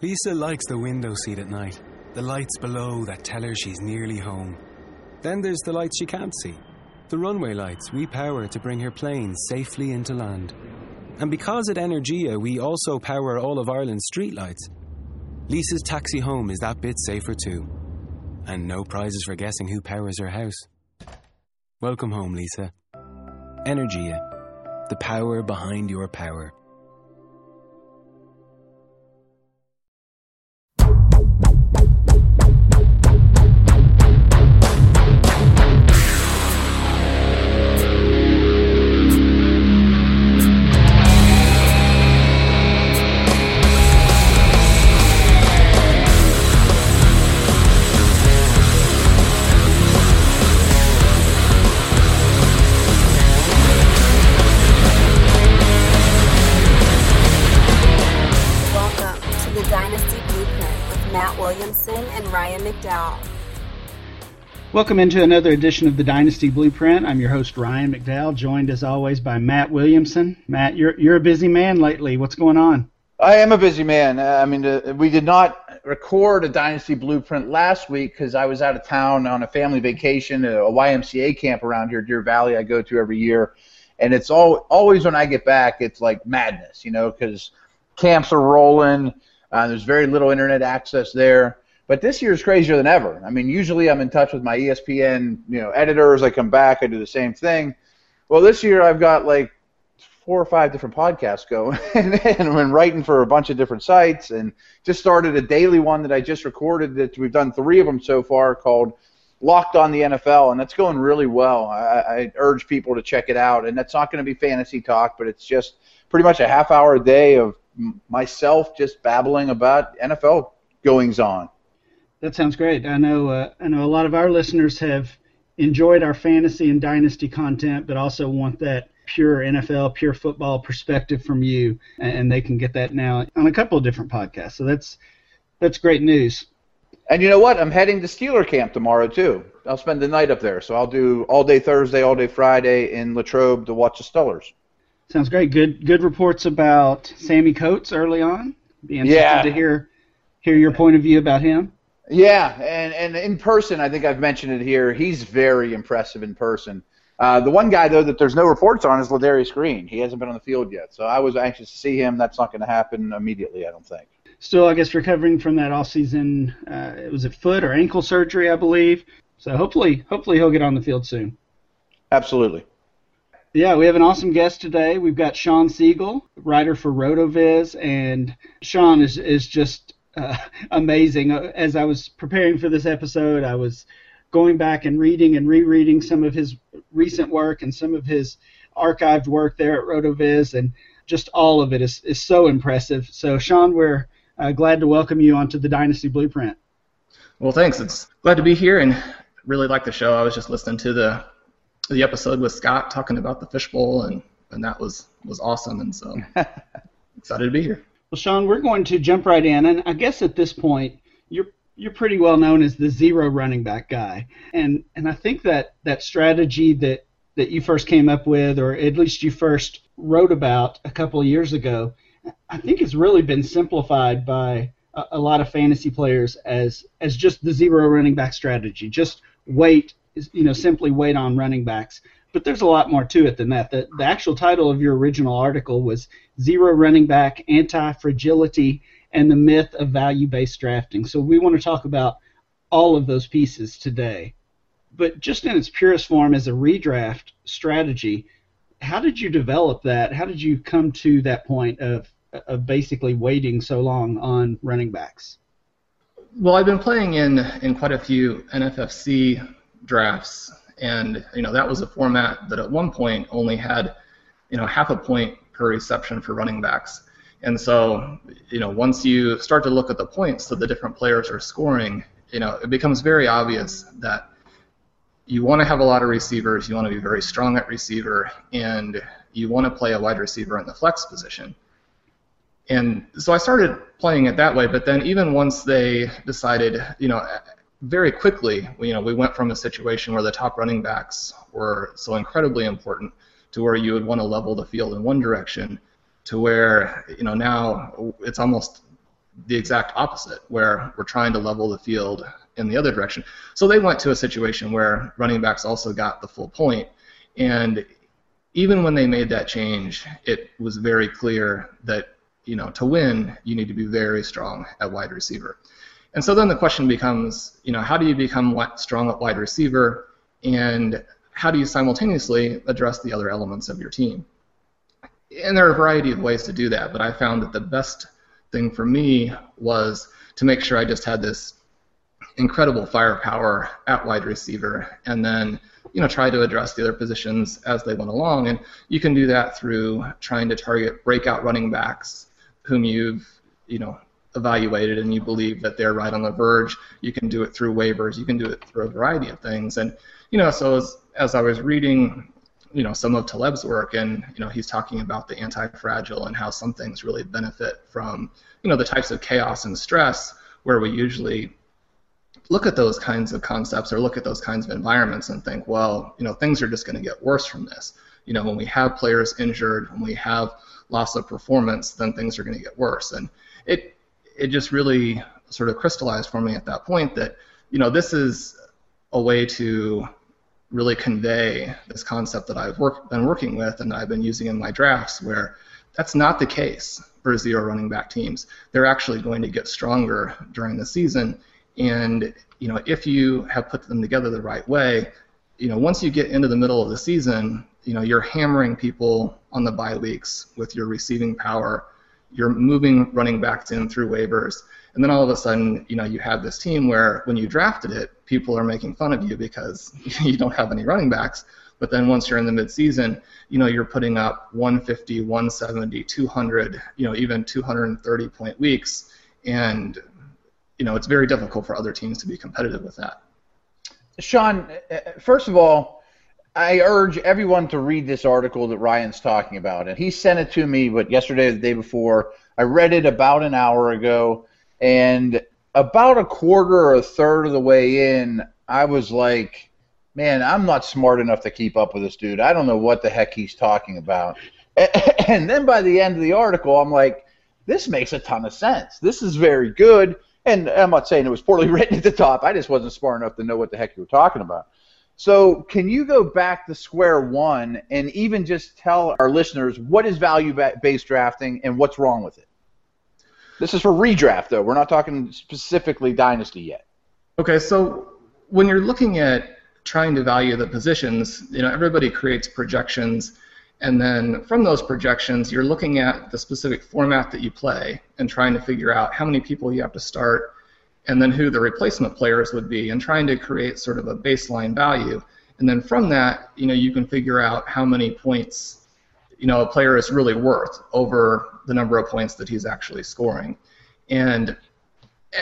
Lisa likes the window seat at night, the lights below that tell her she's nearly home. Then there's the lights she can't see, the runway lights we power to bring her plane safely into land. And because at Energia we also power all of Ireland's streetlights, Lisa's taxi home is that bit safer too. And no prizes for guessing who powers her house. Welcome home, Lisa. Energia, the power behind your power. McDowell. Welcome into another edition of the Dynasty Blueprint. I'm your host Ryan McDowell, joined as always by Matt Williamson. Matt, you're you're a busy man lately. What's going on? I am a busy man. Uh, I mean, uh, we did not record a Dynasty Blueprint last week because I was out of town on a family vacation at a YMCA camp around here, Deer Valley. I go to every year, and it's all always when I get back, it's like madness, you know, because camps are rolling. Uh, there's very little internet access there. But this year is crazier than ever. I mean, usually I'm in touch with my ESPN, you know, editors. I come back, I do the same thing. Well, this year I've got like four or five different podcasts going, and, and been writing for a bunch of different sites, and just started a daily one that I just recorded. That we've done three of them so far, called Locked on the NFL, and that's going really well. I, I urge people to check it out, and that's not going to be fantasy talk, but it's just pretty much a half hour a day of myself just babbling about NFL goings on. That sounds great. I know uh, I know a lot of our listeners have enjoyed our fantasy and dynasty content, but also want that pure NFL, pure football perspective from you, and they can get that now on a couple of different podcasts. So that's that's great news. And you know what? I'm heading to Steeler camp tomorrow too. I'll spend the night up there, so I'll do all day Thursday, all day Friday in Latrobe to watch the Steelers. Sounds great. Good good reports about Sammy Coates early on. Be interested Yeah. to hear hear your point of view about him. Yeah, and and in person, I think I've mentioned it here. He's very impressive in person. Uh, the one guy though that there's no reports on is Ladarius Green. He hasn't been on the field yet, so I was anxious to see him. That's not going to happen immediately, I don't think. Still, I guess recovering from that off-season, uh, it was a foot or ankle surgery, I believe. So hopefully, hopefully he'll get on the field soon. Absolutely. Yeah, we have an awesome guest today. We've got Sean Siegele, writer for RotoViz, and Sean is is just uh, amazing. Uh, As I was preparing for this episode, I was going back and reading and rereading some of his recent work and some of his archived work there at RotoViz, and just all of it is, is so impressive. So, Sean, we're uh, glad to welcome you onto the Dynasty Blueprint. Well, thanks. It's glad to be here and really like the show. I was just listening to the the episode with Scott talking about the fishbowl, and and that was was awesome. And so excited to be here. Well, Sean, we're going to jump right in, and I guess at this point, you're you're pretty well known as the zero running back guy, and and I think that that strategy that that you first came up with, or at least you first wrote about a couple of years ago, I think it's really been simplified by a, a lot of fantasy players as as just the zero running back strategy. Just wait, you know, simply wait on running backs. But there's a lot more to it than that. The, the actual title of your original article was Zero Running Back, Anti Fragility, and the Myth of Value Based Drafting. So we want to talk about all of those pieces today. But just in its purest form as a redraft strategy, how did you develop that? How did you come to that point of, of basically waiting so long on running backs? Well, I've been playing in in quite a few NFFC drafts, and you know that was a format that at one point only had you know half a point per reception for running backs. And so, you know, once you start to look at the points that the different players are scoring, you know, it becomes very obvious that you want to have a lot of receivers, you want to be very strong at receiver, and you want to play a wide receiver in the flex position. And so I started playing it that way, but then even once they decided, you know, very quickly, you know, we went from a situation where the top running backs were so incredibly important to where you would want to level the field in one direction to where, you know, now it's almost the exact opposite, where we're trying to level the field in the other direction. So they went to a situation where running backs also got the full point, and even when they made that change, it was very clear that you know to win you need to be very strong at wide receiver. And so then the question becomes, you know, how do you become strong at wide receiver, and how do you simultaneously address the other elements of your team? And there are a variety of ways to do that, but I found that the best thing for me was to make sure I just had this incredible firepower at wide receiver, and then you know try to address the other positions as they went along. And you can do that through trying to target breakout running backs whom you've you know evaluated and you believe that they're right on the verge. You can do it through waivers. You can do it through a variety of things. And you know, so as as I was reading, you know, some of Taleb's work, and you know, he's talking about the anti-fragile and how some things really benefit from you know the types of chaos and stress where we usually look at those kinds of concepts or look at those kinds of environments and think, well, you know, things are just going to get worse from this. You know, when we have players injured, when we have loss of performance, then things are going to get worse. And it it just really sort of crystallized for me at that point that you know this is a way to really convey this concept that I've work, been working with and I've been using in my drafts where that's not the case for zero running back teams. They're actually going to get stronger during the season. And you know if you have put them together the right way, you know once you get into the middle of the season, you know you're hammering people on the bye weeks with your receiving power. You're moving running backs in through waivers, and then all of a sudden, you know, you have this team where when you drafted it, people are making fun of you because you don't have any running backs. But then once you're in the midseason, you know, you're putting up 150, 170, 200, you know, even 230 point weeks, and you know, it's very difficult for other teams to be competitive with that. Sean, first of all, I urge everyone to read this article that Ryan's talking about, and he sent it to me, but yesterday or the day before. I read it about an hour ago, and about a quarter or a third of the way in, I was like, "Man, I'm not smart enough to keep up with this dude. I don't know what the heck he's talking about." And then by the end of the article, I'm like, "This makes a ton of sense. This is very good." And I'm not saying it was poorly written at the top. I just wasn't smart enough to know what the heck you were talking about. So, can you go back to square one and even just tell our listeners what is value based drafting and what's wrong with it? This is for redraft, though. We're not talking specifically dynasty yet. Okay, so when you're looking at trying to value the positions, you know, everybody creates projections, and then from those projections, you're looking at the specific format that you play and trying to figure out how many people you have to start and then who the replacement players would be, and trying to create sort of a baseline value. And then from that, you know, you can figure out how many points, you know, a player is really worth over the number of points that he's actually scoring. And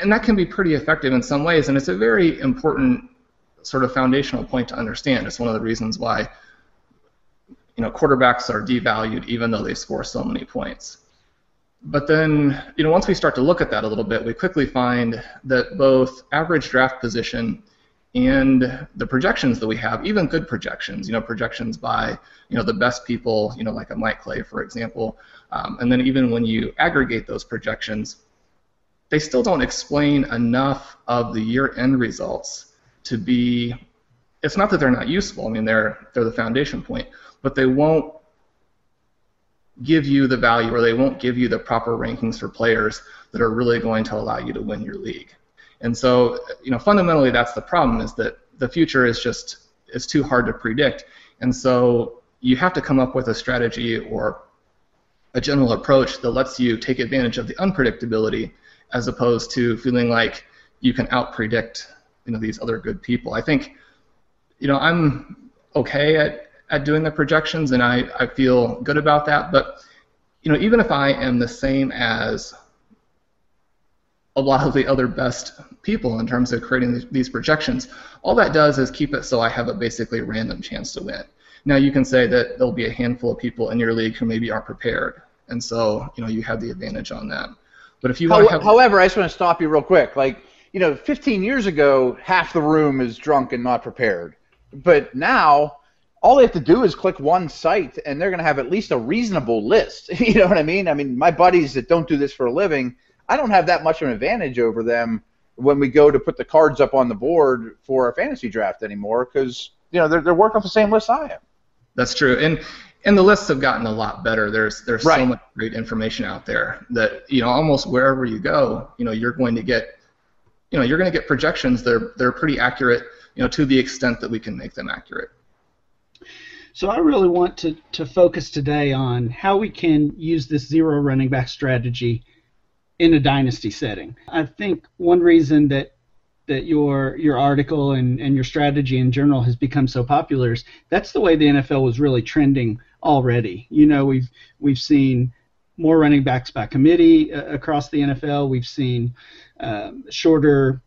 and that can be pretty effective in some ways, and it's a very important sort of foundational point to understand. It's one of the reasons why you know quarterbacks are devalued even though they score so many points. But then, you know, once we start to look at that a little bit, we quickly find that both average draft position and the projections that we have, even good projections, you know, projections by, you know, the best people, you know, like a Mike Clay, for example, um, and then even when you aggregate those projections, they still don't explain enough of the year-end results to be. It's not that they're not useful. I mean, they're they're the foundation point, but they won't give you the value or they won't give you the proper rankings for players that are really going to allow you to win your league. And so, you know, fundamentally that's the problem is that the future is just it's too hard to predict. And so you have to come up with a strategy or a general approach that lets you take advantage of the unpredictability as opposed to feeling like you can outpredict, you know, these other good people. I think, you know, I'm okay at at doing the projections, and I, I feel good about that. But you know, even if I am the same as a lot of the other best people in terms of creating these projections, all that does is keep it so I have a basically random chance to win. Now you can say that there'll be a handful of people in your league who maybe aren't prepared, and so you know you have the advantage on that. But if you to have, however, I just want to stop you real quick. Like you know, 15 years ago, half the room is drunk and not prepared, but now all they have to do is click one site and they're going to have at least a reasonable list. you know what I mean? I mean, my buddies that don't do this for a living, I don't have that much of an advantage over them when we go to put the cards up on the board for a fantasy draft anymore because you know they're they're working off the same list I am. That's true, and and the lists have gotten a lot better. There's there's right. so much great information out there that you know almost wherever you go, you know you're going to get you know you're going to get projections. They're they're pretty accurate, you know, to the extent that we can make them accurate. So I really want to, to focus today on how we can use this zero running back strategy in a dynasty setting. I think one reason that that your your article and, and your strategy in general has become so popular is that's the way the NFL was really trending already. You know, we've we've seen more running backs by committee uh, across the NFL. We've seen um, shorter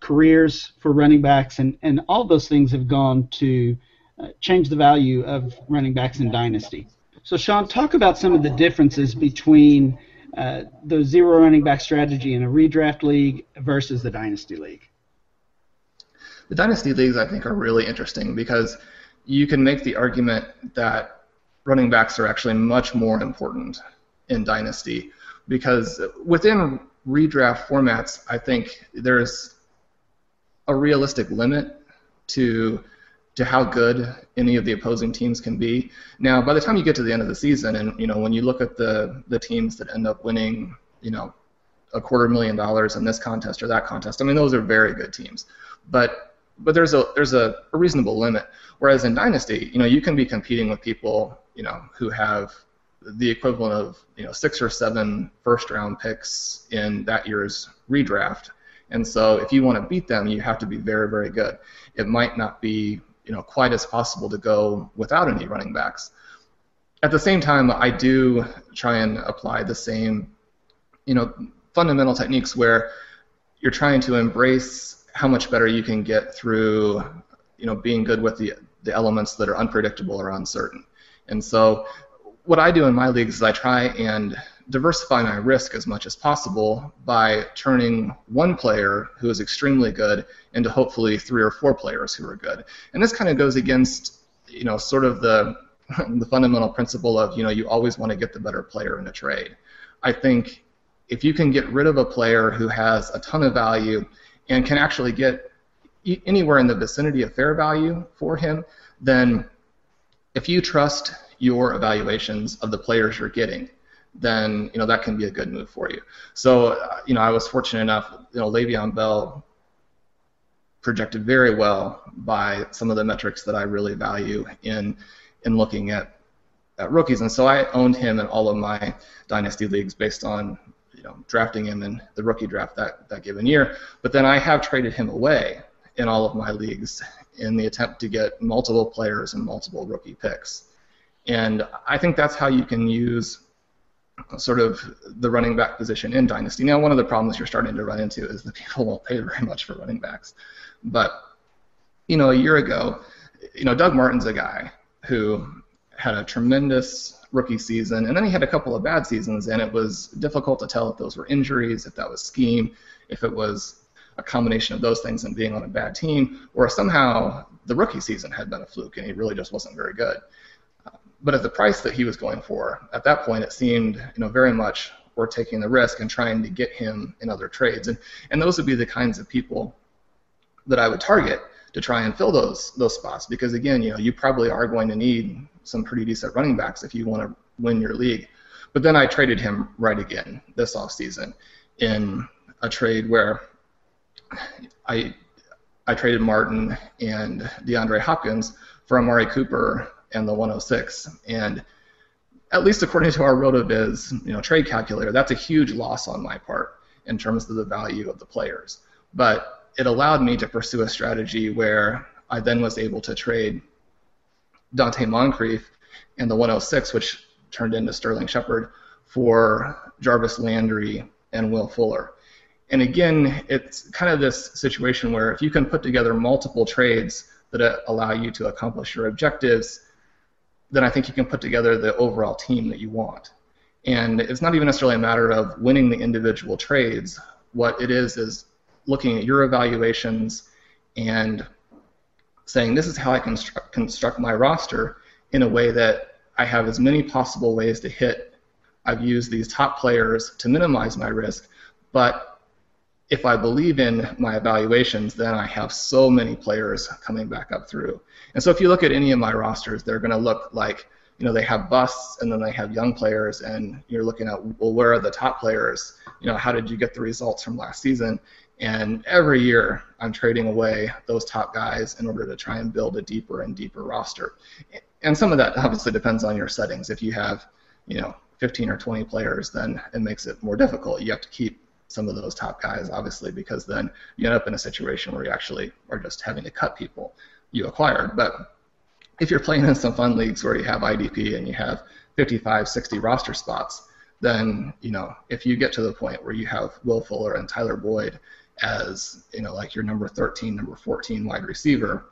careers for running backs, and, and all those things have gone to uh, change the value of running backs in dynasty. So, Sean, talk about some of the differences between uh, the zero running back strategy in a redraft league versus the dynasty league. The dynasty leagues, I think, are really interesting because you can make the argument that running backs are actually much more important in dynasty because within redraft formats, I think there's a realistic limit to to how good any of the opposing teams can be. Now, by the time you get to the end of the season, and you know when you look at the the teams that end up winning, you know, a quarter million dollars in this contest or that contest, I mean those are very good teams. But but there's a there's a, a reasonable limit. Whereas in Dynasty, you know, you can be competing with people, you know, who have the equivalent of you know six or seven first round picks in that year's redraft. And so if you want to beat them, you have to be very, very good. It might not be you know quite as possible to go without any running backs. At the same time, I do try and apply the same you know fundamental techniques where you're trying to embrace how much better you can get through you know being good with the the elements that are unpredictable or uncertain. And so what I do in my leagues is I try and diversify my risk as much as possible by turning one player who is extremely good into hopefully three or four players who are good. And this kind of goes against, you know, sort of the the fundamental principle of, you know, you always want to get the better player in a trade. I think if you can get rid of a player who has a ton of value and can actually get anywhere in the vicinity of fair value for him, then if you trust your evaluations of the players you're getting, then you know that can be a good move for you. So uh, you know I was fortunate enough, you know Le'Veon Bell projected very well by some of the metrics that I really value in in looking at at rookies, and so I owned him in all of my dynasty leagues based on you know drafting him in the rookie draft that that given year. But then I have traded him away in all of my leagues in the attempt to get multiple players and multiple rookie picks. And I think that's how you can use sort of the running back position in Dynasty. Now, one of the problems you're starting to run into is that people won't pay very much for running backs. But, you know, a year ago, you know, Doug Martin's a guy who had a tremendous rookie season, and then he had a couple of bad seasons, and it was difficult to tell if those were injuries, if that was scheme, if it was a combination of those things and being on a bad team, or somehow the rookie season had been a fluke and he really just wasn't very good but at the price that he was going for, at that point, it seemed you know very much worth taking the risk and trying to get him in other trades. And and those would be the kinds of people that I would target to try and fill those those spots because again, you know, you probably are going to need some pretty decent running backs if you want to win your league. But then I traded him right again this offseason in a trade where I I traded Martin and DeAndre Hopkins for Amari Cooper and the 106. And at least according to our RotoViz, you know, trade calculator, that's a huge loss on my part in terms of the value of the players. But it allowed me to pursue a strategy where I then was able to trade Donte Moncrief and the 106, which turned into Sterling Shepard, for Jarvis Landry and Will Fuller. And again, it's kind of this situation where if you can put together multiple trades that allow you to accomplish your objectives, then I think you can put together the overall team that you want. And it's not even necessarily a matter of winning the individual trades. What it is is looking at your evaluations and saying this is how I construct, construct my roster in a way that I have as many possible ways to hit. I've used these top players to minimize my risk, But if I believe in my evaluations, then I have so many players coming back up through. And so if you look at any of my rosters, they're going to look like you know they have busts and then they have young players, and you're looking at well, where are the top players? You know, how did you get the results from last season? And every year, I'm trading away those top guys in order to try and build a deeper and deeper roster. And some of that obviously depends on your settings. If you have, you know, 15 or 20 players, then it makes it more difficult. You have to keep some of those top guys, obviously, because then you end up in a situation where you actually are just having to cut people you acquired. But if you're playing in some fun leagues where you have IDP and you have 55, 60 roster spots, then you know if you get to the point where you have Will Fuller and Tyler Boyd as you know like your number 13, number 14 wide receiver,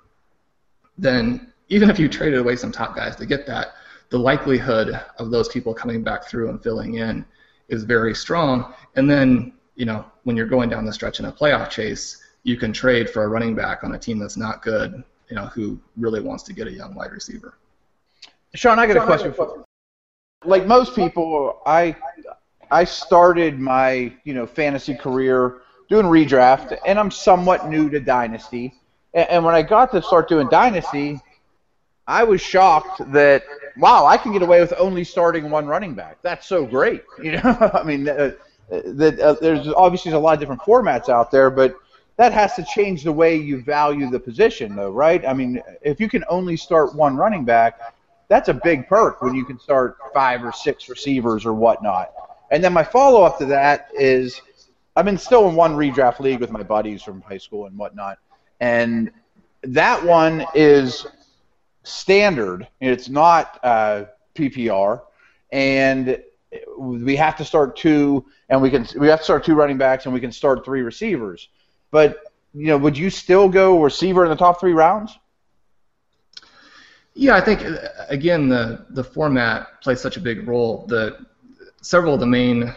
then even if you traded away some top guys to get that, the likelihood of those people coming back through and filling in is very strong. And then you know when you're going down the stretch in a playoff chase, you can trade for a running back on a team that's not good, you know, who really wants to get a young wide receiver. Sean, I got a question for you. Like most people, I I started my you know fantasy career doing redraft, and I'm somewhat new to Dynasty. And, and when I got to start doing Dynasty, I was shocked that wow, I can get away with only starting one running back. That's so great. You know, I mean, uh, that uh, there's obviously a lot of different formats out there, but that has to change the way you value the position, though, right? I mean, if you can only start one running back, that's a big perk when you can start five or six receivers or whatnot. And then my follow up to that is I've been still in one redraft league with my buddies from high school and whatnot, and that one is standard. It's not uh, PPR, and we have to start two, and we can we have to start two running backs, and we can start three receivers. But you know, would you still go receiver in the top three rounds? Yeah, I think again the the format plays such a big role. The several of the main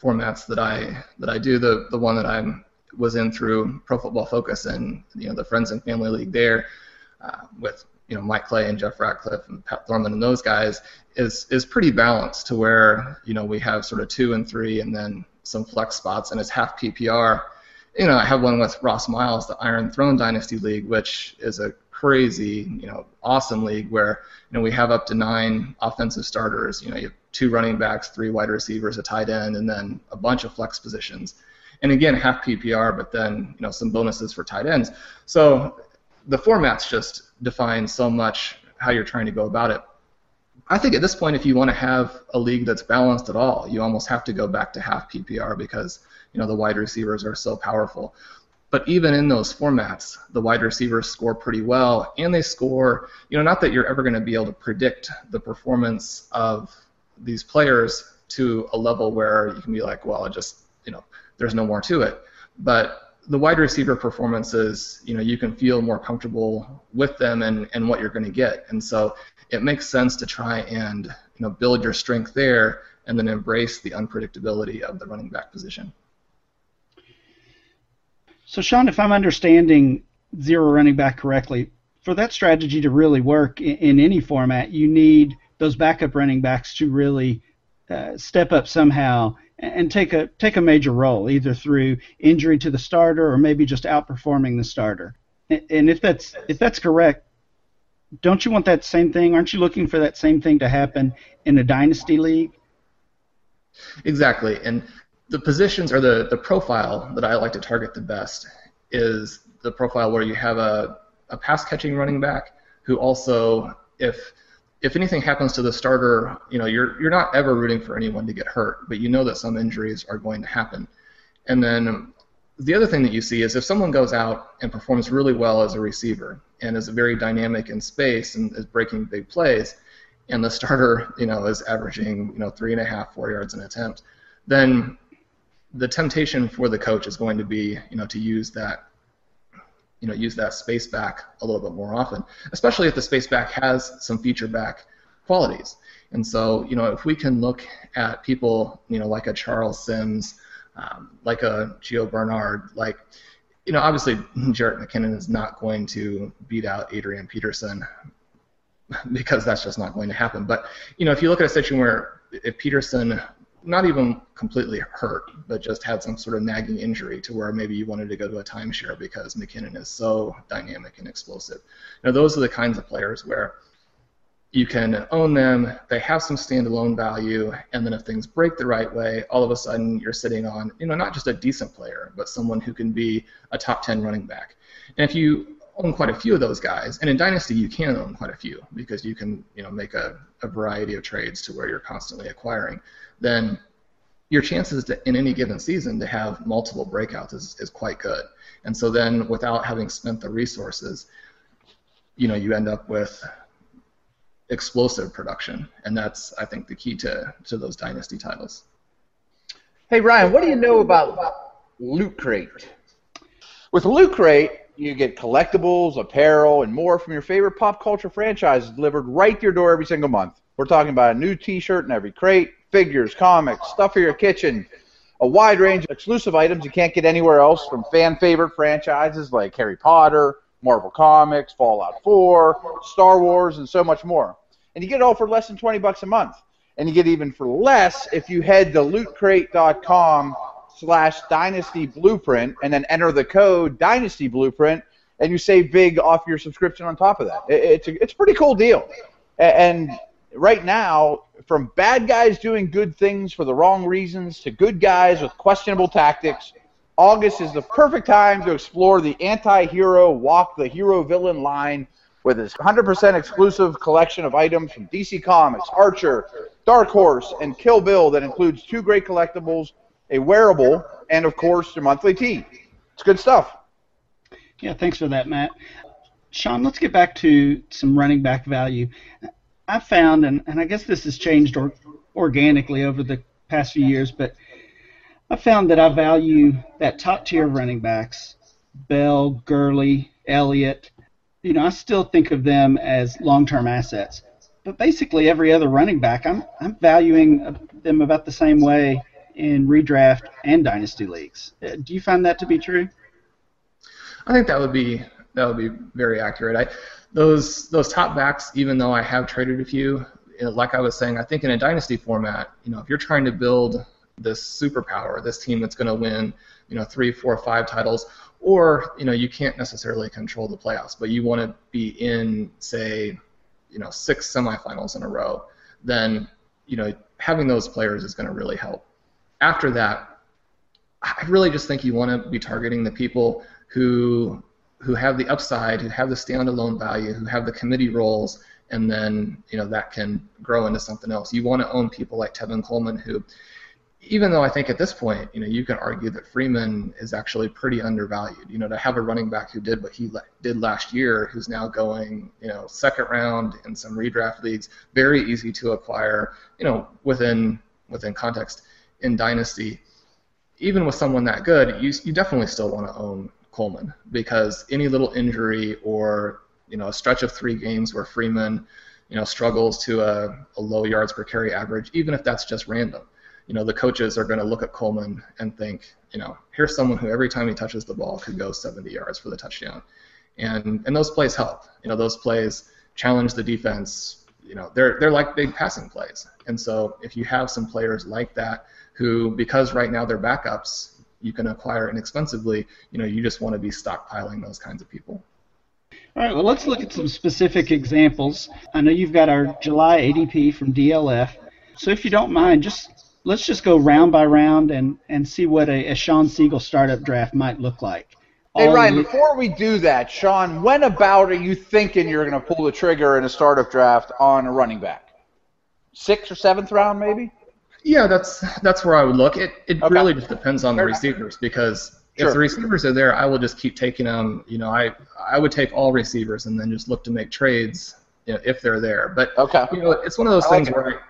formats that I that I do, the the one that I'm was in through Pro Football Focus and you know the Friends and Family League there uh, with you know Mike Clay and Jeff Ratcliffe and Pat Thorman and those guys is is pretty balanced to where you know we have sort of two and three and then some flex spots and it's half PPR you know, I have one with Ross Miles, the Iron Throne Dynasty League, which is a crazy, you know, awesome league where you know we have up to nine offensive starters. You know, you have two running backs, three wide receivers, a tight end, and then a bunch of flex positions. And again, half PPR, but then you know some bonuses for tight ends. So the formats just define so much how you're trying to go about it. I think at this point, if you want to have a league that's balanced at all, you almost have to go back to half PPR because you know the wide receivers are so powerful. But even in those formats, the wide receivers score pretty well, and they score. You know, not that you're ever going to be able to predict the performance of these players to a level where you can be like, well, it just you know, there's no more to it. But the wide receiver performances, you know, you can feel more comfortable with them and, and what you're going to get. And so it makes sense to try and you know build your strength there and then embrace the unpredictability of the running back position. So, Sean, if I'm understanding zero running back correctly, for that strategy to really work in, in any format, you need those backup running backs to really uh, step up somehow and take a take a major role, either through injury to the starter or maybe just outperforming the starter. And if that's if that's correct, don't you want that same thing? Aren't you looking for that same thing to happen in a dynasty league? Exactly, and the positions or the, the profile that I like to target the best is the profile where you have a, a pass catching running back who also, if if anything happens to the starter, you know, you're you're not ever rooting for anyone to get hurt, but you know that some injuries are going to happen. And then the other thing that you see is if someone goes out and performs really well as a receiver and is very dynamic in space and is breaking big plays, and the starter, you know, is averaging, you know, three and a half, four yards an attempt, then the temptation for the coach is going to be, you know, to use that, you know, use that space back a little bit more often, especially if the space back has some feature back qualities. And so, you know, if we can look at people, you know, like a Charles Sims, um, like a Gio Bernard, like, you know, obviously Jerick McKinnon is not going to beat out Adrian Peterson because that's just not going to happen. But, you know, if you look at a situation where if Peterson not even completely hurt, but just had some sort of nagging injury to where maybe you wanted to go to a timeshare because McKinnon is so dynamic and explosive. Now, those are the kinds of players where you can own them, they have some standalone value, and then if things break the right way, all of a sudden you're sitting on, you know, not just a decent player, but someone who can be a top 10 running back. And if you own quite a few of those guys, and in Dynasty you can own quite a few because you can, you know, make a, a variety of trades to where you're constantly acquiring then your chances to, in any given season to have multiple breakouts is, is quite good. And so then without having spent the resources, you know, you end up with explosive production. And that's, I think, the key to, to those dynasty titles. Hey, Ryan, what do you know about Loot Crate? With Loot Crate, you get collectibles, apparel, and more from your favorite pop culture franchises delivered right to your door every single month. We're talking about a new T-shirt in every crate, figures, comics, stuff for your kitchen, a wide range of exclusive items you can't get anywhere else from fan favorite franchises like Harry Potter, Marvel Comics, Fallout 4, Star Wars, and so much more. And you get it all for less than 20 bucks a month. And you get even for less if you head to lootcrate.com slash dynasty blueprint and then enter the code dynasty blueprint and you save big off your subscription on top of that. It's a, it's a pretty cool deal. And right now, from bad guys doing good things for the wrong reasons to good guys with questionable tactics, August is the perfect time to explore the anti-hero walk the hero villain line with its 100% exclusive collection of items from DC Comics, Archer, Dark Horse, and Kill Bill that includes two great collectibles, a wearable, and of course your monthly tee. It's good stuff. Yeah, thanks for that, Matt. Sean, let's get back to some running back value. I found, and, and I guess this has changed or, organically over the past few years, but I found that I value that top tier of running backs, Bell, Gurley, Elliott. You know, I still think of them as long term assets. But basically, every other running back, I'm, I'm valuing them about the same way in redraft and dynasty leagues. Uh, do you find that to be true? I think that would be that would be very accurate. I those those top backs, even though I have traded a few, like I was saying, I think in a dynasty format, you know, if you're trying to build this superpower, this team that's going to win, you know, three, four, five titles, or you know, you can't necessarily control the playoffs, but you want to be in, say, you know, six semifinals in a row, then you know, having those players is going to really help. After that, I really just think you want to be targeting the people who who have the upside, who have the standalone value, who have the committee roles, and then you know that can grow into something else. You want to own people like Tevin Coleman, who, even though I think at this point, you know, you can argue that Freeman is actually pretty undervalued. You know, to have a running back who did what he did last year, who's now going, you know, second round in some redraft leagues, very easy to acquire. You know, within within context in dynasty, even with someone that good, you you definitely still want to own Coleman because any little injury or you know a stretch of three games where Freeman you know struggles to a, a low yards per carry average, even if that's just random, you know the coaches are going to look at Coleman and think, you know, here's someone who every time he touches the ball could go 70 yards for the touchdown, and and those plays help. You know those plays challenge the defense. You know they're they're like big passing plays, and so if you have some players like that who, because right now they're backups, you can acquire inexpensively, you know, you just want to be stockpiling those kinds of people. All right, well, let's look at some specific examples. I know you've got our July ADP from DLF. So if you don't mind, just let's just go round by round and, and see what a, a Shawn Siegele startup draft might look like. Hey, All Ryan, before we do that, Sean, when about are you thinking you're going to pull the trigger in a startup draft on a running back? Sixth or seventh round, maybe? Yeah, that's that's where I would look. It it okay. really just depends on the receivers because sure. if the receivers are there, I will just keep taking them. You know, I I would take all receivers and then just look to make trades you know, if they're there. But okay. you know, it's one of those I things like where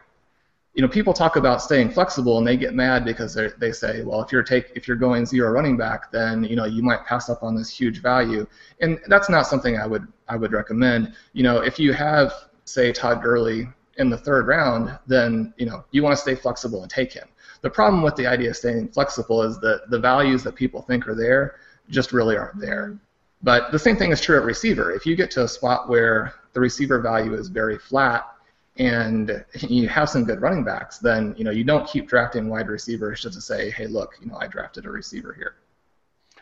you know people talk about staying flexible and they get mad because they they say, well, if you're take if you're going zero running back, then you know you might pass up on this huge value, and that's not something I would I would recommend. You know, if you have say Todd Gurley in the third round, then you know you want to stay flexible and take him. The problem with the idea of staying flexible is that the values that people think are there just really aren't there. But the same thing is true at receiver. If you get to a spot where the receiver value is very flat and you have some good running backs, then you know you don't keep drafting wide receivers just to say, hey, look, you know, I drafted a receiver here.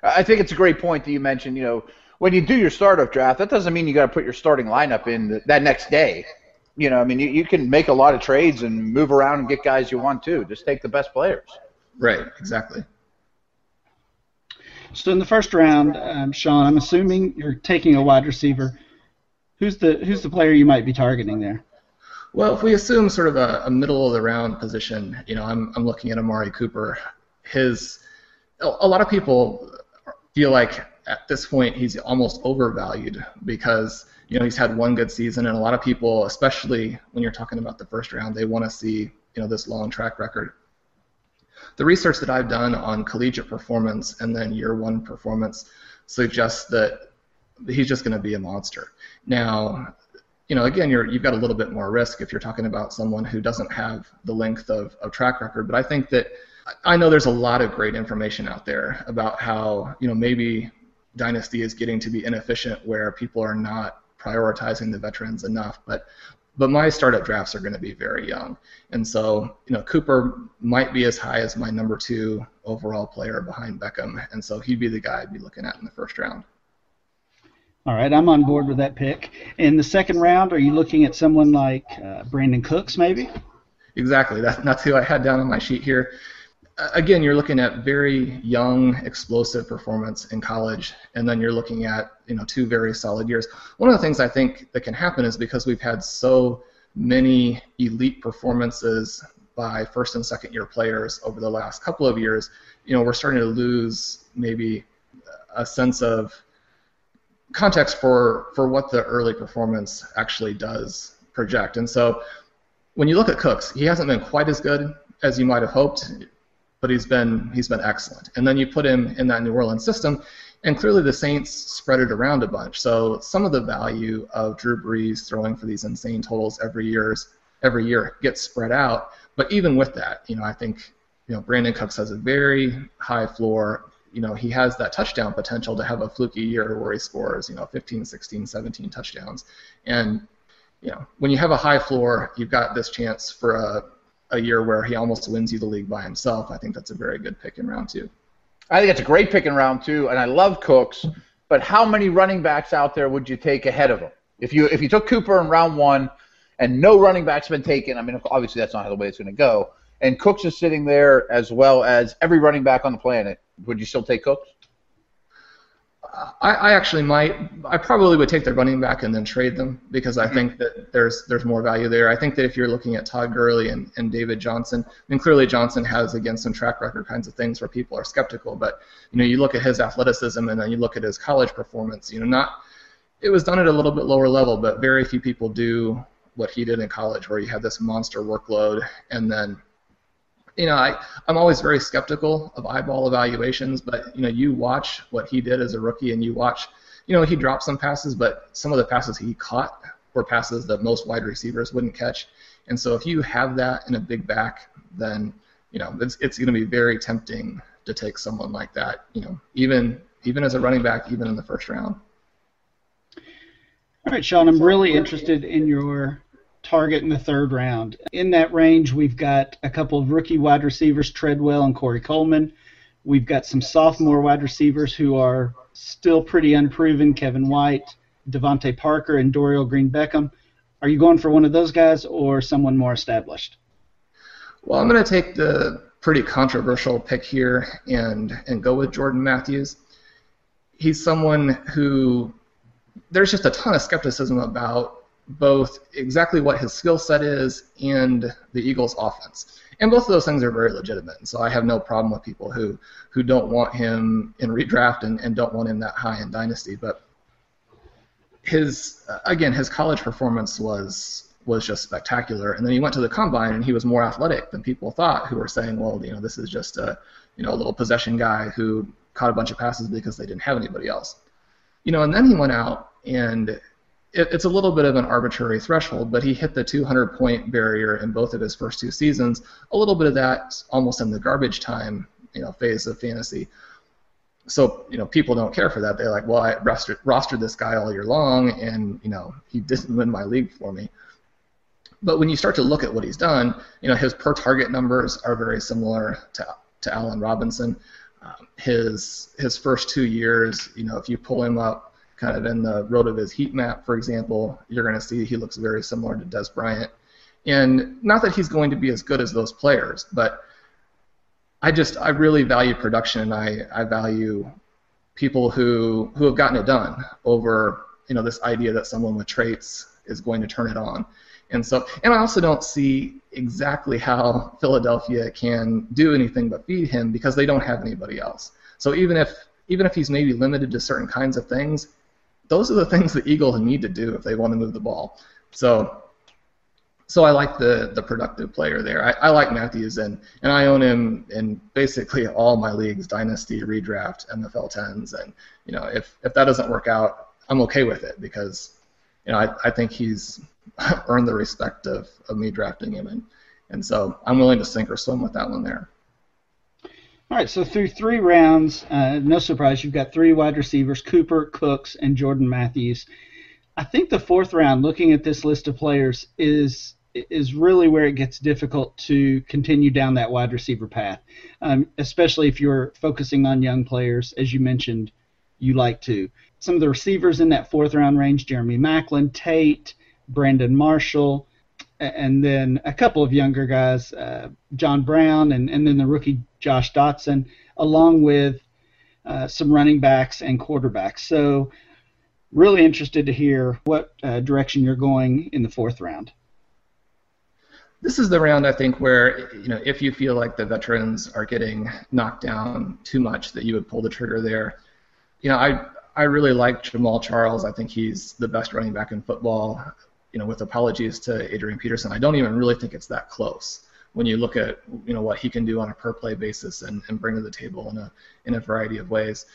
I think it's a great point that you mentioned. You know, when you do your startup draft, that doesn't mean you got to put your starting lineup in that next day. You know, I mean, you, you can make a lot of trades and move around and get guys you want to. Just take the best players. Right. Exactly. So in the first round, um, Sean, I'm assuming you're taking a wide receiver. Who's the who's the player you might be targeting there? Well, if we assume sort of a, a middle of the round position, you know, I'm I'm looking at Amari Cooper. His a lot of people feel like at this point he's almost overvalued because you know he's had one good season, and a lot of people, especially when you're talking about the first round, they want to see you know this long track record the research that I've done on collegiate performance and then year one performance suggests that he's just going to be a monster. Now, you know, again, you're, you've got a little bit more risk if you're talking about someone who doesn't have the length of, of track record. But I think that I know there's a lot of great information out there about how, you know, maybe Dynasty is getting to be inefficient where people are not prioritizing the veterans enough. But but my startup drafts are going to be very young. And so, you know, Cooper might be as high as my number two overall player behind Beckham. And so he'd be the guy I'd be looking at in the first round. All right, I'm on board with that pick. In the second round, are you looking at someone like uh, Brandin Cooks, maybe? Exactly. That, that's who I had down on my sheet here again, you're looking at very young, explosive performance in college, and then you're looking at you know two very solid years. One of the things I think that can happen is because we've had so many elite performances by first and second year players over the last couple of years, you know, we're starting to lose maybe a sense of context for for what the early performance actually does project. And so when you look at Cooks, he hasn't been quite as good as you might have hoped but he's been he's been excellent. And then you put him in that New Orleans system, and clearly the Saints spread it around a bunch. So some of the value of Drew Brees throwing for these insane totals every year's every year gets spread out. But even with that, you know, I think you know Brandin Cooks has a very high floor. You know, he has that touchdown potential to have a fluky year where he scores, you know, 15, 16, 17 touchdowns. And you know, when you have a high floor, you've got this chance for a a year where he almost wins you the league by himself, I think that's a very good pick in round two. I think it's a great pick in round two, and I love Cooks. But how many running backs out there would you take ahead of him? If you if you took Cooper in round one, and no running backs been taken, I mean, obviously that's not how the way it's going to go. And Cooks is sitting there as well as every running back on the planet. Would you still take Cooks? I, I, actually might. I probably would take their running back and then trade them because I mm-hmm. think that there's there's more value there. I think that if you're looking at Todd Gurley and, and David Johnson, mean clearly Johnson has against some track record kinds of things where people are skeptical, but you know you look at his athleticism and then you look at his college performance. You know, not it was done at a little bit lower level, but very few people do what he did in college, where you had this monster workload and then you know, I, I'm always very skeptical of eyeball evaluations, but you know, you watch what he did as a rookie, and you watch, you know, he dropped some passes, but some of the passes he caught were passes that most wide receivers wouldn't catch. And so, if you have that in a big back, then you know it's it's going to be very tempting to take someone like that. You know, even even as a running back, even in the first round. All right, Sean, I'm really interested in your target in the third round. In that range, we've got a couple of rookie wide receivers, Treadwell and Corey Coleman. We've got some sophomore wide receivers who are still pretty unproven, Kevin White, DeVante Parker, and Dorial Green Beckham. Are you going for one of those guys or someone more established? Well, I'm going to take the pretty controversial pick here and and go with Jordan Matthews. He's someone who there's just a ton of skepticism about both exactly what his skill set is and the Eagles' offense. And both of those things are very legitimate. And so I have no problem with people who, who don't want him in redraft and, and don't want him that high in dynasty. But his again, his college performance was was just spectacular. And then he went to the combine and he was more athletic than people thought, who were saying, well, you know, this is just a you know a little possession guy who caught a bunch of passes because they didn't have anybody else. You know, and then he went out and it, it's a little bit of an arbitrary threshold, but he hit the 200 point barrier in both of his first two seasons. A little bit of that almost in the garbage time, you know, phase of fantasy. So you know, people don't care for that. They're like, well, I rostered, rostered this guy all year long, and you know, he didn't win my league for me. But when you start to look at what he's done, you know his per target numbers are very similar to to Allen Robinson. Um, his his first two years, you know, if you pull him up kind of in the RotoViz heat map, for example, you're going to see he looks very similar to Dez Bryant. And not that he's going to be as good as those players, but I just I really value production and I, I value people who who have gotten it done over you know this idea that someone with traits is going to turn it on. And so and I also don't see exactly how Philadelphia can do anything but feed him because they don't have anybody else. So even if even if he's maybe limited to certain kinds of things, those are the things the Eagles need to do if they want to move the ball. So so I like the the productive player there. I, I like Matthews and and I own him in basically all my leagues, dynasty, redraft, MFL tens, and you know if if that doesn't work out, I'm okay with it because you know I, I think he's earned the respect of, of me drafting him and and so I'm willing to sink or swim with that one there. All right, so through three rounds, uh, no surprise, you've got three wide receivers: Cooper, Cooks, and Jordan Matthews. I think the fourth round, looking at this list of players, is is really where it gets difficult to continue down that wide receiver path, um, especially if you're focusing on young players, as you mentioned, you like to. Some of the receivers in that fourth round range: Jeremy Maclin, Tate, Brandon Marshall, and then a couple of younger guys, uh, John Brown, and, and then the rookie Josh Doctson, along with uh, some running backs and quarterbacks. So, really interested to hear what uh, direction you're going in the fourth round this is the round I think where you know if you feel like the veterans are getting knocked down too much that you would pull the trigger there. You know, I I really like Jamaal Charles. I think he's the best running back in football. You know, with apologies to Adrian Peterson, I don't even really think it's that close when you look at you know what he can do on a per play basis and, and bring to the table in a in a variety of ways.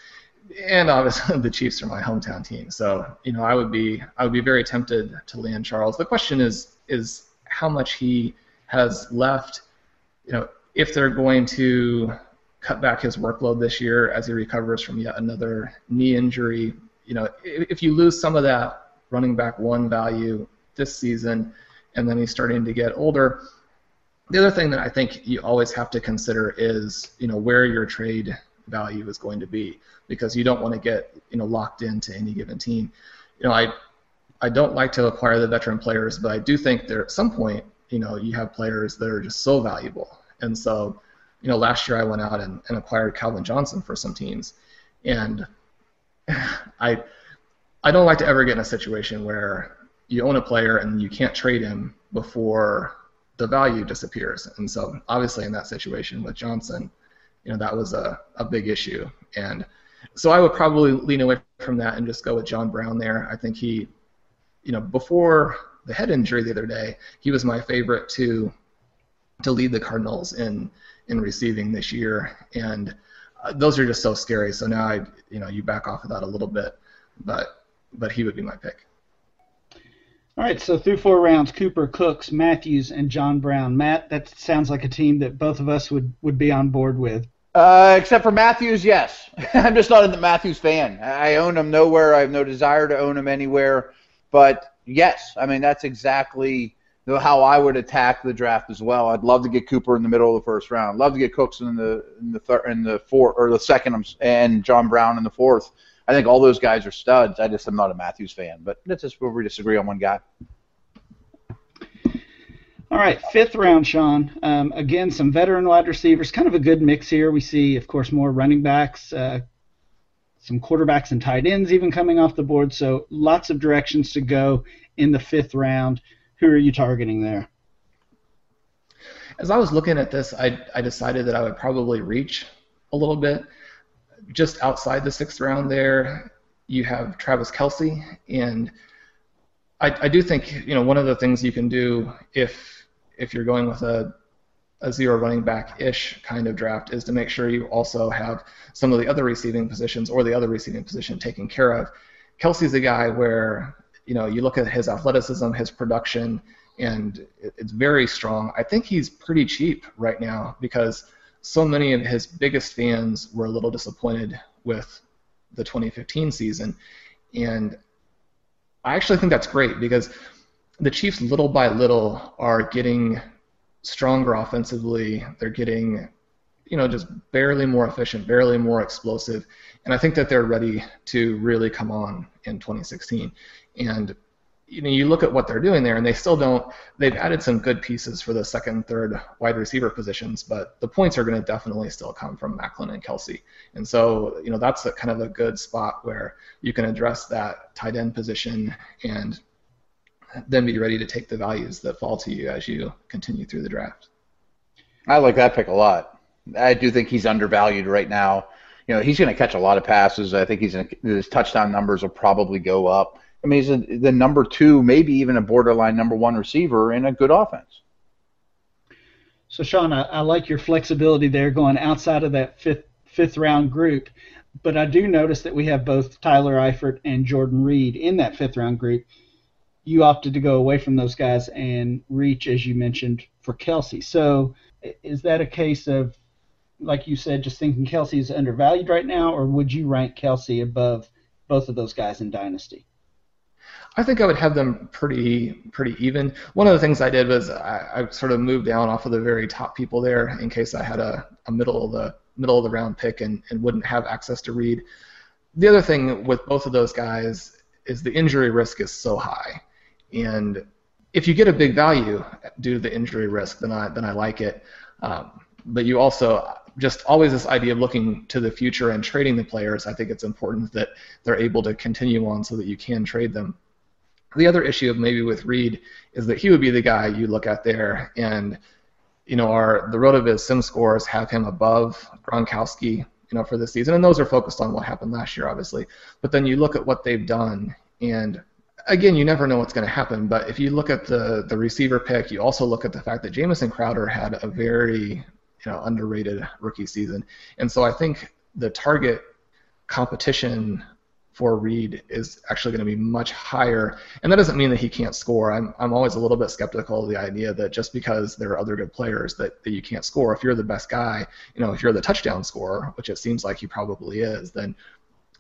And obviously the Chiefs are my hometown team, so you know I would be I would be very tempted to land Charles. The question is is how much he has left. You know, if they're going to cut back his workload this year as he recovers from yet another knee injury, you know, if you lose some of that running back one value this season, and then he's starting to get older. The other thing that I think you always have to consider is, you know, where your trade value is going to be because you don't want to get, you know, locked into any given team. You know, I I don't like to acquire the veteran players, but I do think there at some point, you know, you have players that are just so valuable. And so, you know, last year I went out and, and acquired Calvin Johnson for some teams, and I I don't like to ever get in a situation where you own a player and you can't trade him before the value disappears. And so, obviously, in that situation with Johnson, you know, that was a, a big issue. And so I would probably lean away from that and just go with John Brown there. I think he you know, before the head injury the other day, he was my favorite to to lead the Cardinals in in receiving this year, and uh, those are just so scary. So now I, you know, you back off of that a little bit, but but he would be my pick. All right, so through four rounds, Cooper, Cooks, Matthews, and John Brown. Matt, that sounds like a team that both of us would, would be on board with. Uh, except for Matthews, yes. I'm just not a Matthews fan. I own him nowhere. I have no desire to own him anywhere. But yes, I mean that's exactly how I would attack the draft as well. I'd love to get Cooper in the middle of the first round. Love to get Cooks in the in the third in the fourth or the second, and John Brown in the fourth. I think all those guys are studs. I just am not a Matthews fan, but that's just where we disagree on one guy. All right, fifth round, Sean. Um, again, some veteran wide receivers, kind of a good mix here. We see, of course, more running backs, uh, some quarterbacks and tight ends even coming off the board. So lots of directions to go in the fifth round. Who are you targeting there? As I was looking at this, I, I decided that I would probably reach a little bit. Just outside the sixth round there, you have Travis Kelce, and I, I do think you know one of the things you can do if if you're going with a a zero running back ish kind of draft is to make sure you also have some of the other receiving positions or the other receiving position taken care of. Kelce's a guy where you know you look at his athleticism, his production, and it's very strong. I think he's pretty cheap right now because so many of his biggest fans were a little disappointed with the 2015 season, and I actually think that's great because the Chiefs, little by little, are getting stronger offensively. They're getting, you know, just barely more efficient, barely more explosive, and I think that they're ready to really come on in 2016. And you know, you look at what they're doing there, and they still don't. They've added some good pieces for the second, third wide receiver positions, but the points are going to definitely still come from Maclin and Kelce And so, you know, that's a kind of a good spot where you can address that tight end position and then be ready to take the values that fall to you as you continue through the draft. I like that pick a lot. I do think he's undervalued right now. You know, he's going to catch a lot of passes. I think he's gonna, his touchdown numbers will probably go up. I mean, he's the number two, maybe even a borderline number one receiver in a good offense. So, Sean, I, I like your flexibility there, going outside of that fifth fifth round group. But I do notice that we have both Tyler Eifert and Jordan Reed in that fifth round group. You opted to go away from those guys and reach, as you mentioned, for Kelce. So, is that a case of, like you said, just thinking Kelce is undervalued right now, or would you rank Kelce above both of those guys in Dynasty? I think I would have them pretty pretty even. One of the things I did was I, I sort of moved down off of the very top people there in case I had a, a middle of the middle of the round pick and, and wouldn't have access to Reed. The other thing with both of those guys is the injury risk is so high, and if you get a big value due to the injury risk, then I then I like it. Um, but you also just always this idea of looking to the future and trading the players. I think it's important that they're able to continue on so that you can trade them. The other issue of maybe with Reed is that he would be the guy you look at there, and you know, our the RotoViz sim scores have him above Gronkowski, you know, for this season, and those are focused on what happened last year, obviously. But then you look at what they've done, and again, you never know what's going to happen. But if you look at the the receiver pick, you also look at the fact that Jamison Crowder had a very you know underrated rookie season, and so I think the target competition for Reed is actually going to be much higher. And that doesn't mean that he can't score. I'm, I'm always a little bit skeptical of the idea that just because there are other good players that, that you can't score. If you're the best guy, you know, if you're the touchdown scorer, which it seems like he probably is, then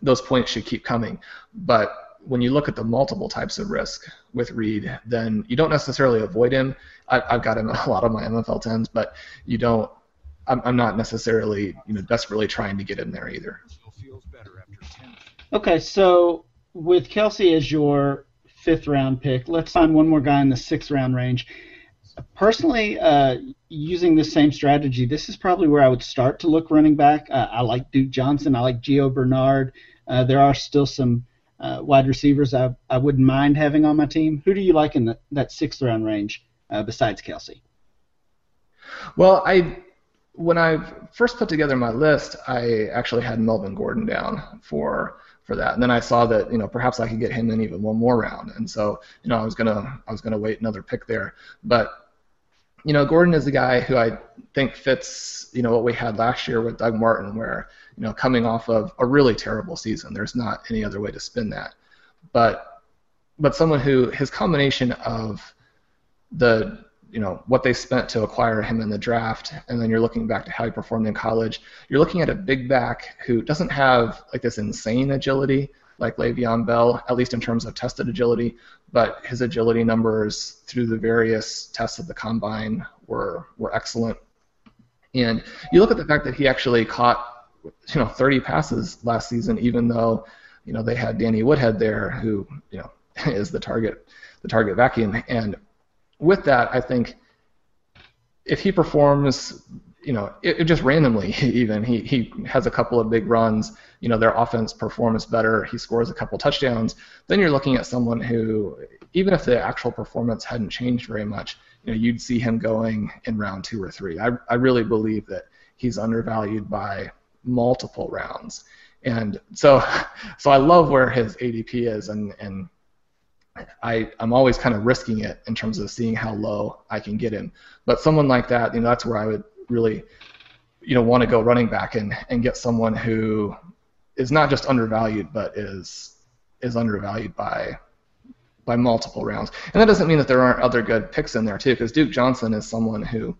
those points should keep coming. But when you look at the multiple types of risk with Reed, then you don't necessarily avoid him. I, I've got him in a lot of my MFL 10s, but you don't. I'm, I'm not necessarily, you know, desperately trying to get in there either. Okay, so with Kelce as your fifth round pick, let's find one more guy in the sixth round range. Personally, uh, using the same strategy, this is probably where I would start to look running back. Uh, I like Duke Johnson. I like Gio Bernard. Uh, there are still some uh, wide receivers I, I wouldn't mind having on my team. Who do you like in the, that sixth round range uh, besides Kelce? Well, I when I first put together my list, I actually had Melvin Gordon down for for that. And then I saw that you know perhaps I could get him in even one more round, and so you know I was gonna I was gonna wait another pick there. But you know Gordon is a guy who I think fits you know what we had last year with Doug Martin, where you know coming off of a really terrible season, there's not any other way to spin that. But but someone who his combination of the you know what they spent to acquire him in the draft, and then you're looking back to how he performed in college. You're looking at a big back who doesn't have like this insane agility like Le'Veon Bell, at least in terms of tested agility, but his agility numbers through the various tests of the combine were were excellent. And you look at the fact that he actually caught you know 30 passes last season, even though you know they had Danny Woodhead there, who you know is the target the target vacuum, and with that, I think if he performs, you know, it, it, just randomly, even he he has a couple of big runs, you know, their offense performs better, he scores a couple touchdowns, then you're looking at someone who, even if the actual performance hadn't changed very much, you know, you'd see him going in round two or three. I I really believe that he's undervalued by multiple rounds. And so, so I love where his ADP is, and, and I, I'm always kind of risking it in terms of seeing how low I can get him. But someone like that, you know, that's where I would really, you know, want to go running back and, and get someone who is not just undervalued, but is is undervalued by by multiple rounds. And that doesn't mean that there aren't other good picks in there too, because Duke Johnson is someone who,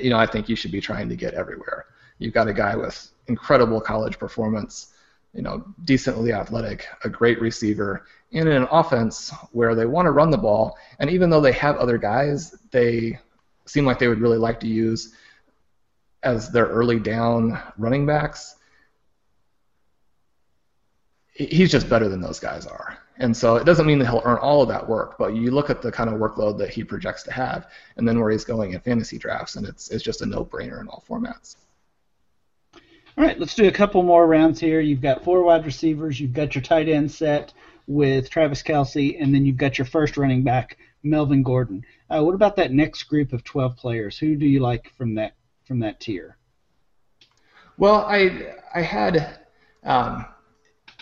you know, I think you should be trying to get everywhere. You've got a guy with incredible college performance you know, decently athletic, a great receiver, in an offense where they want to run the ball, and even though they have other guys, they seem like they would really like to use as their early down running backs. He's just better than those guys are. And so it doesn't mean that he'll earn all of that work, but you look at the kind of workload that he projects to have, and then where he's going in fantasy drafts, and it's it's just a no-brainer in all formats. All right, let's do a couple more rounds here. You've got four wide receivers, you've got your tight end set with Travis Kelce, and then you've got your first running back, Melvin Gordon. Uh, what about that next group of 12 players? Who do you like from that from that tier? Well, I I had um,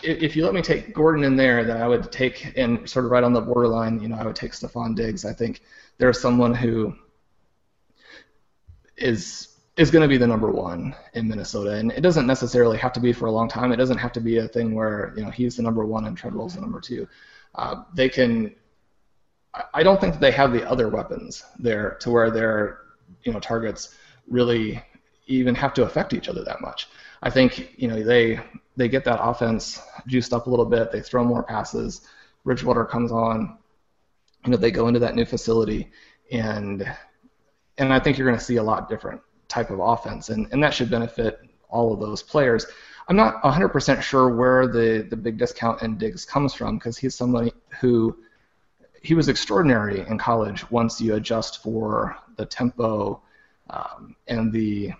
if you let me take Gordon in there, then I would take and sort of right on the borderline. You know, I would take Stefon Diggs. I think there's someone who is is going to be the number one in Minnesota, and it doesn't necessarily have to be for a long time. It doesn't have to be a thing where you know he's the number one and Treadwell's the number two. Uh, they can. I don't think that they have the other weapons there to where their you know targets really even have to affect each other that much. I think you know they they get that offense juiced up a little bit. They throw more passes. Bridgewater comes on. You know they go into that new facility, and and I think you're going to see a lot different type of offense, and and that should benefit all of those players. I'm not 100% sure where the the big discount in Diggs comes from because he's somebody who he was extraordinary in college once you adjust for the tempo um, and the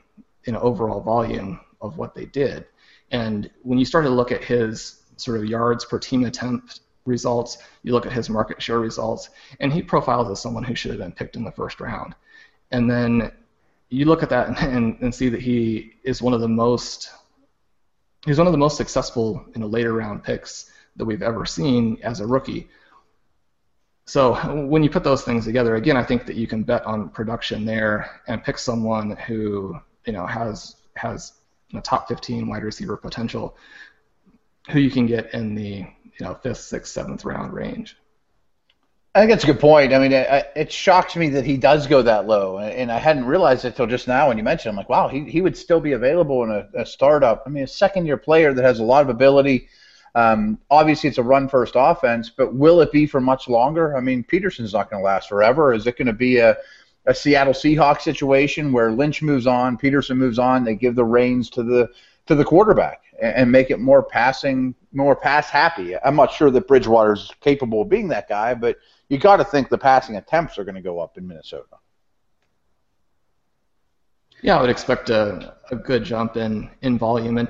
you know overall volume of what they did. And when you start to look at his sort of yards per team attempt results, you look at his market share results, and he profiles as someone who should have been picked in the first round. And then you look at that and, and see that he is one of the most he's one of the most successful you know later round picks that we've ever seen as a rookie. So when you put those things together, again, I think that you can bet on production there and pick someone who you know has has a top 15 wide receiver potential, who you can get in the you know fifth, sixth, seventh round range. I think that's a good point. I mean, it, it shocks me that he does go that low, and I hadn't realized it until just now when you mentioned. It. I'm like, wow, he, he would still be available in a, a startup. I mean, a second year player that has a lot of ability. Um, obviously, it's a run first offense, but will it be for much longer? I mean, Peterson's not going to last forever. Is it going to be a a Seattle Seahawks situation where Lynch moves on, Peterson moves on, they give the reins to the to the quarterback and, and make it more passing, more pass happy. I'm not sure that Bridgewater's capable of being that guy, but you got to think the passing attempts are going to go up in Minnesota. Yeah, I would expect a, a good jump in, in volume, and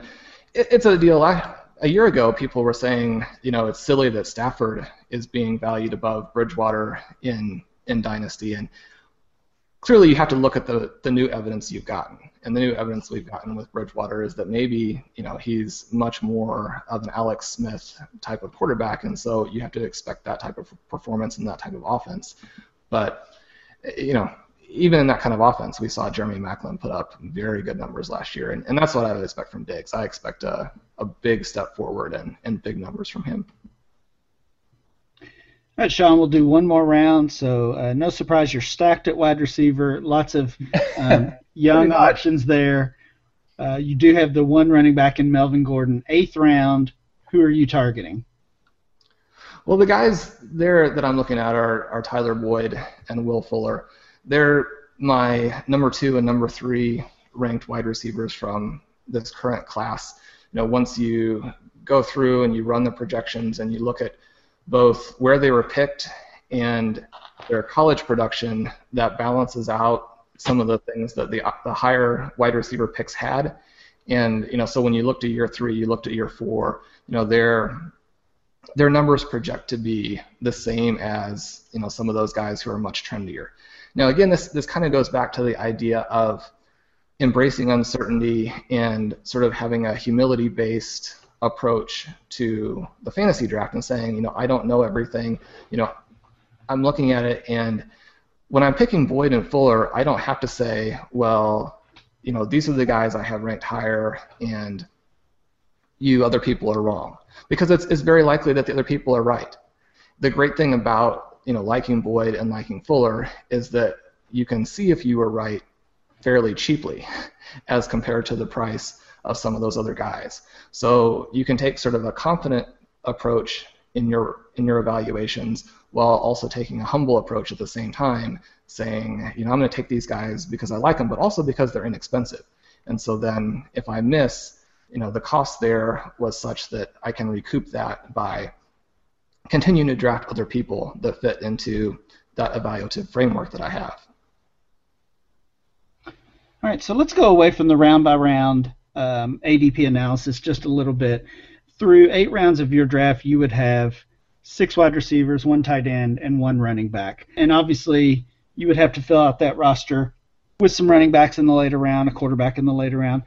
it, it's a deal. I a year ago, people were saying, you know, it's silly that Stafford is being valued above Bridgewater in in Dynasty, and clearly you have to look at the, the new evidence you've gotten. And the new evidence we've gotten with Bridgewater is that maybe, you know, he's much more of an Alex Smith type of quarterback, and so you have to expect that type of performance and that type of offense. But, you know, even in that kind of offense, we saw Jeremy Maclin put up very good numbers last year, and, and that's what I would expect from Diggs. I expect a, a big step forward and, and big numbers from him. All right, Sean, we'll do one more round. So, uh, no surprise, you're stacked at wide receiver. Lots of um, young options there. Uh, you do have the one running back in Melvin Gordon. Eighth round, who are you targeting? Well, the guys there that I'm looking at are, are Tyler Boyd and Will Fuller. They're my number two and number three ranked wide receivers from this current class. You know, once you go through and you run the projections and you look at – both where they were picked and their college production that balances out some of the things that the the higher wide receiver picks had. And you know, so when you looked at year three, you looked at year four, you know, their their numbers project to be the same as you know some of those guys who are much trendier. Now, again, this this kind of goes back to the idea of embracing uncertainty and sort of having a humility-based approach to the fantasy draft and saying, you know, I don't know everything. You know, I'm looking at it and when I'm picking Boyd and Fuller, I don't have to say, well, you know, these are the guys I have ranked higher and you other people are wrong. Because it's, it's very likely that the other people are right. The great thing about, you know, liking Boyd and liking Fuller is that you can see if you were right fairly cheaply as compared to the price of some of those other guys. So you can take sort of a confident approach in your in your evaluations while also taking a humble approach at the same time, saying, you know, I'm going to take these guys because I like them, but also because they're inexpensive. And so then if I miss, you know, the cost there was such that I can recoup that by continuing to draft other people that fit into that evaluative framework that I have. All right, so let's go away from the round by round um, ADP analysis just a little bit. Through eight rounds of your draft, you would have six wide receivers, one tight end, and one running back. And obviously, you would have to fill out that roster with some running backs in the later round, a quarterback in the later round.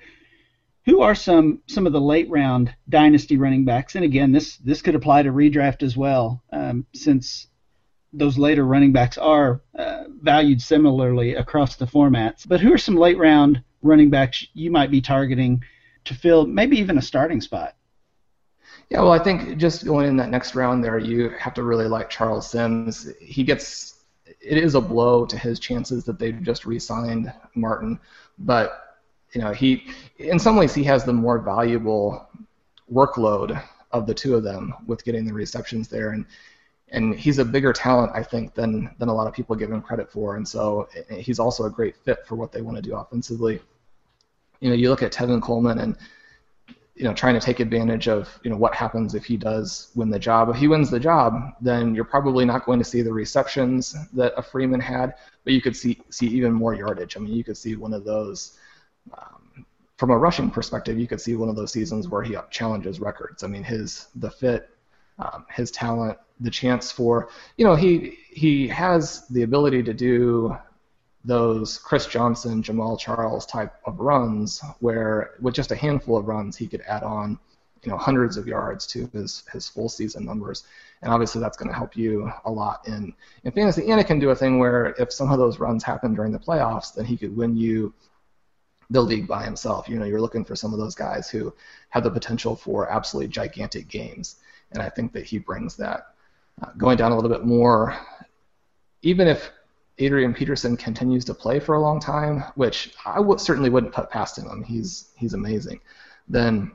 Who are some some of the late round dynasty running backs? And again, this this could apply to redraft as well, um, since those later running backs are uh, valued similarly across the formats. But who are some late round running backs you might be targeting to fill maybe even a starting spot? Yeah, well, I think just going in that next round there, you have to really like Charles Sims. He gets it is a blow to his chances that they've just re-signed Martin, but you know he in some ways he has the more valuable workload of the two of them with getting the receptions there and and he's a bigger talent, I think, than than a lot of people give him credit for. And so eh, he's also a great fit for what they want to do offensively. You know, you look at Tevin Coleman and you know trying to take advantage of you know what happens if he does win the job. If he wins the job, then you're probably not going to see the receptions that a Freeman had, but you could see see even more yardage. I mean, you could see one of those. Um, from a rushing perspective, you could see one of those seasons where he challenges records. I mean, his the fit, um, his talent, the chance for you know he he has the ability to do those Chris Johnson, Jamaal Charles type of runs where with just a handful of runs he could add on you know hundreds of yards to his his full season numbers. And obviously that's going to help you a lot in in fantasy. And it can do a thing where if some of those runs happen during the playoffs then he could win you the league by himself. You know you're looking for some of those guys who have the potential for absolutely gigantic games. And I think that he brings that uh, going down a little bit more, even if Adrian Peterson continues to play for a long time, which I w- certainly wouldn't put past him. He's he's amazing. Then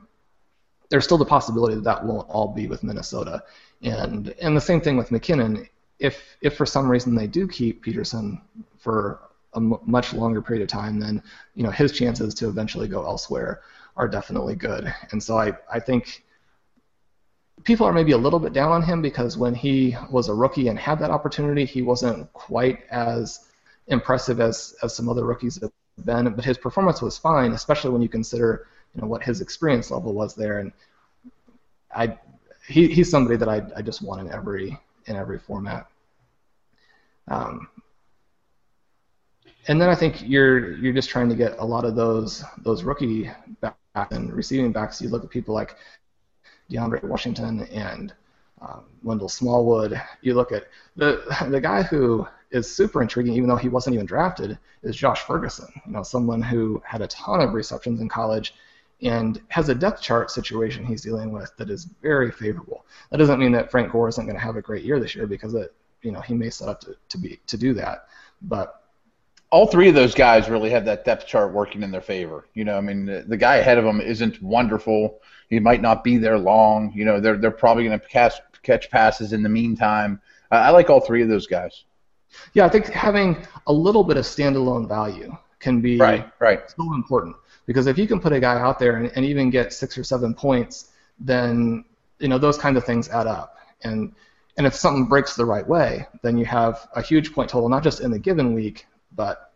there's still the possibility that that won't all be with Minnesota, and and the same thing with McKinnon. If if for some reason they do keep Peterson for a m- much longer period of time, then you know his chances to eventually go elsewhere are definitely good. And so I I think people are maybe a little bit down on him because when he was a rookie and had that opportunity, he wasn't quite as impressive as, as some other rookies have been. But his performance was fine, especially when you consider you know what his experience level was there. And I he, he's somebody that I, I just want in every in every format. Um, and then I think you're you're just trying to get a lot of those those rookie back and receiving backs. You look at people like DeAndre Washington and um, Wendell Smallwood. You look at the the guy who is super intriguing, even though he wasn't even drafted, is Josh Ferguson. You know, someone who had a ton of receptions in college and has a depth chart situation he's dealing with that is very favorable. That doesn't mean that Frank Gore isn't going to have a great year this year because it, you know, he may set up to, to be to do that, but. All three of those guys really have that depth chart working in their favor. You know, I mean, the, the guy ahead of them isn't wonderful he might not be there long. You know, they're they're probably going to catch catch passes in the meantime. I, I like all three of those guys. Yeah, I think having a little bit of standalone value can be right, right. so important because if you can put a guy out there and, and even get six or seven points, then you know those kinds of things add up. And and if something breaks the right way, then you have a huge point total, not just in the given week, but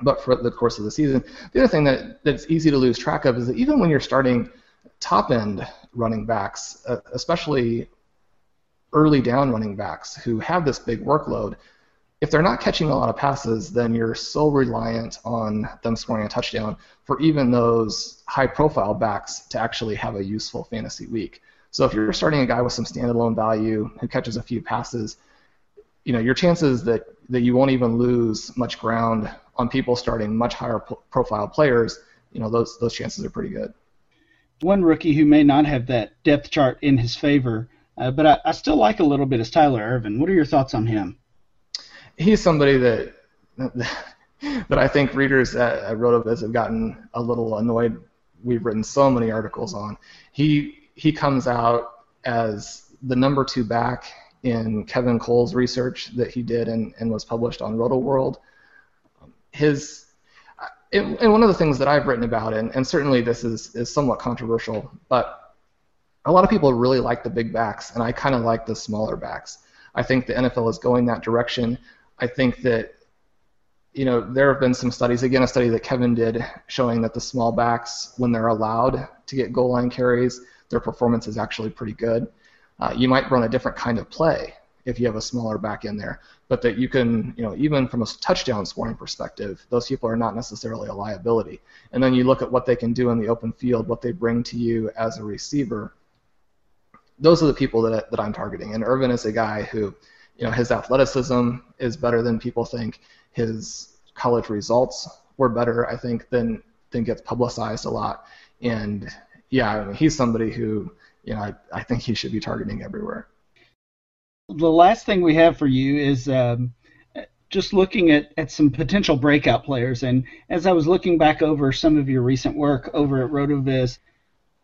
but for the course of the season. The other thing that that's easy to lose track of is that even when you're starting top end running backs, uh, especially early down running backs who have this big workload, if they're not catching a lot of passes, then you're so reliant on them scoring a touchdown for even those high profile backs to actually have a useful fantasy week. So if you're starting a guy with some standalone value who catches a few passes, you know, your chances that, that you won't even lose much ground on people starting much higher profile players, you know, those those chances are pretty good one rookie who may not have that depth chart in his favor, uh, but I, I, still like a little bit is Tyler Ervin. What are your thoughts on him? He's somebody that that I think readers at, at RotoViz have gotten a little annoyed we've written so many articles on. He he comes out as the number two back in Kevin Cole's research that he did and, and was published on Rotoworld. His and, and one of the things that I've written about, and, and certainly this is, is somewhat controversial, but a lot of people really like the big backs, and I kind of like the smaller backs. I think the NFL is going that direction. I think that you know there have been some studies. Again, a study that Kevin did showing that the small backs, when they're allowed to get goal line carries, their performance is actually pretty good. Uh, you might run a different kind of play if you have a smaller back in there, but that you can, you know, even from a touchdown scoring perspective, those people are not necessarily a liability. And then you look at what they can do in the open field, what they bring to you as a receiver. Those are the people that, that I'm targeting. And Ervin is a guy who, you know, his athleticism is better than people think. His college results were better, I think, than than gets publicized a lot. And yeah, I mean, he's somebody who you know, I, I think he should be targeting everywhere. The last thing we have for you is um, just looking at, at some potential breakout players. And as I was looking back over some of your recent work over at RotoViz,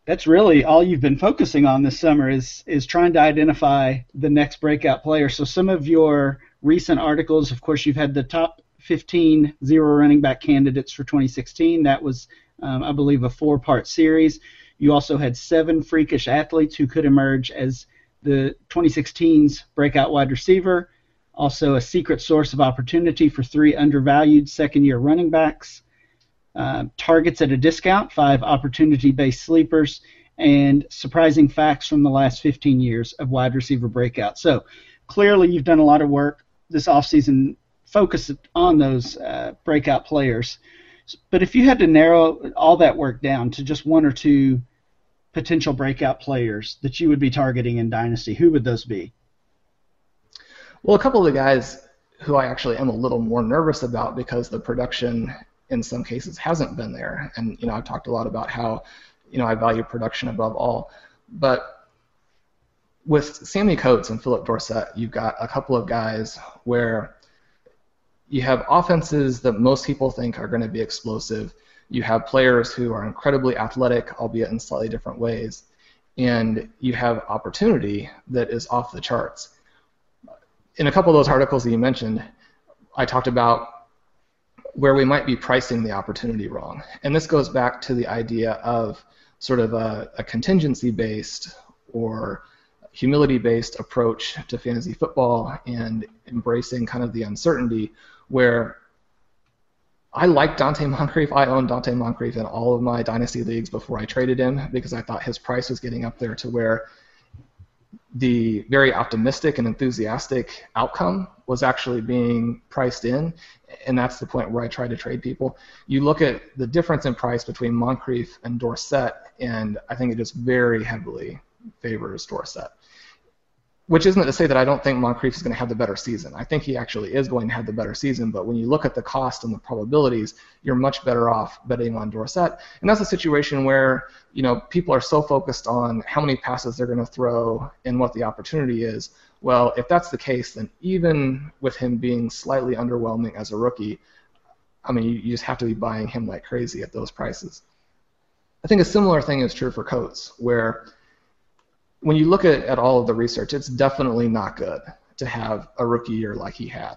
that's really all you've been focusing on this summer is is trying to identify the next breakout player. So some of your recent articles, of course, you've had the top 15 zero running back candidates for 2016. That was, um, I believe, a four-part series. You also had seven freakish athletes who could emerge as the 2016's breakout wide receiver. Also, a secret source of opportunity for three undervalued second year running backs. Uh, targets at a discount, five opportunity based sleepers, and surprising facts from the last 15 years of wide receiver breakout. So, clearly, you've done a lot of work this offseason focused on those uh, breakout players. But if you had to narrow all that work down to just one or two potential breakout players that you would be targeting in Dynasty, who would those be? Well, a couple of the guys who I actually am a little more nervous about because the production in some cases hasn't been there. And you know, I've talked a lot about how you know I value production above all. But with Sammy Coates and Phillip Dorsett, you've got a couple of guys where you have offenses that most people think are going to be explosive. You have players who are incredibly athletic, albeit in slightly different ways. And you have opportunity that is off the charts. In a couple of those articles that you mentioned, I talked about where we might be pricing the opportunity wrong. And this goes back to the idea of sort of a, a contingency based or humility based approach to fantasy football and embracing kind of the uncertainty where I like Donte Moncrief. I owned Donte Moncrief in all of my dynasty leagues before I traded him because I thought his price was getting up there to where the very optimistic and enthusiastic outcome was actually being priced in, and that's the point where I try to trade people. You look at the difference in price between Moncrief and Dorsett, and I think it just very heavily favors Dorsett which isn't to say that I don't think Moncrief is going to have the better season. I think he actually is going to have the better season, but when you look at the cost and the probabilities, you're much better off betting on Dorsett. And that's a situation where, you know, people are so focused on how many passes they're going to throw and what the opportunity is. Well, if that's the case, then even with him being slightly underwhelming as a rookie, I mean, you, you just have to be buying him like crazy at those prices. I think a similar thing is true for Coates, where when you look at, at all of the research, it's definitely not good to have a rookie year like he had.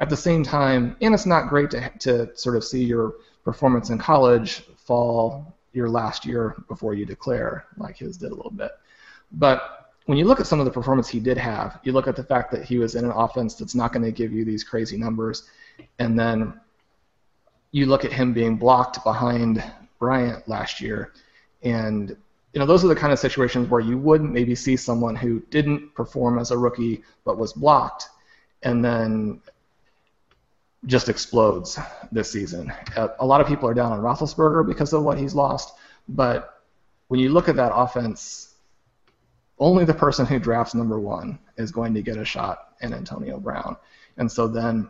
At the same time, and it's not great to, to sort of see your performance in college fall your last year before you declare, like his did a little bit. But when you look at some of the performance he did have, you look at the fact that he was in an offense that's not going to give you these crazy numbers, and then you look at him being blocked behind Bryant last year, and you know, those are the kind of situations where you would maybe see someone who didn't perform as a rookie but was blocked, and then just explodes this season. Uh, a lot of people are down on Roethlisberger because of what he's lost, but when you look at that offense, only the person who drafts number one is going to get a shot in Antonio Brown. And so then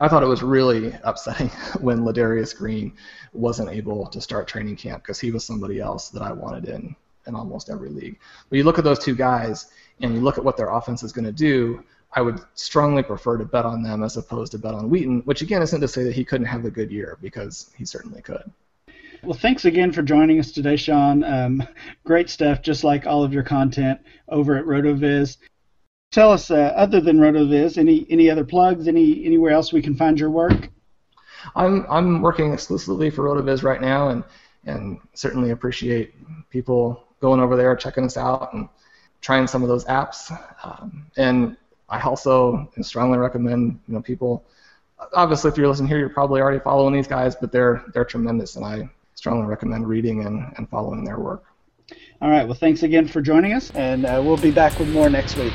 I thought it was really upsetting when Ladarius Green wasn't able to start training camp because he was somebody else that I wanted in in almost every league. But you look at those two guys and you look at what their offense is going to do. I would strongly prefer to bet on them as opposed to bet on Wheaton, which again isn't to say that he couldn't have a good year because he certainly could. Well, thanks again for joining us today, Sean. Um, great stuff, just like all of your content over at RotoViz. Tell us, uh, other than RotoViz, any any other plugs? Any anywhere else we can find your work? I'm I'm working exclusively for RotoViz right now, and and certainly appreciate people going over there, checking us out, and trying some of those apps. Um, and I also strongly recommend you know people. Obviously, if you're listening here, you're probably already following these guys, but they're they're tremendous, and I strongly recommend reading and, and following their work. All right. Well, thanks again for joining us, and uh, we'll be back with more next week.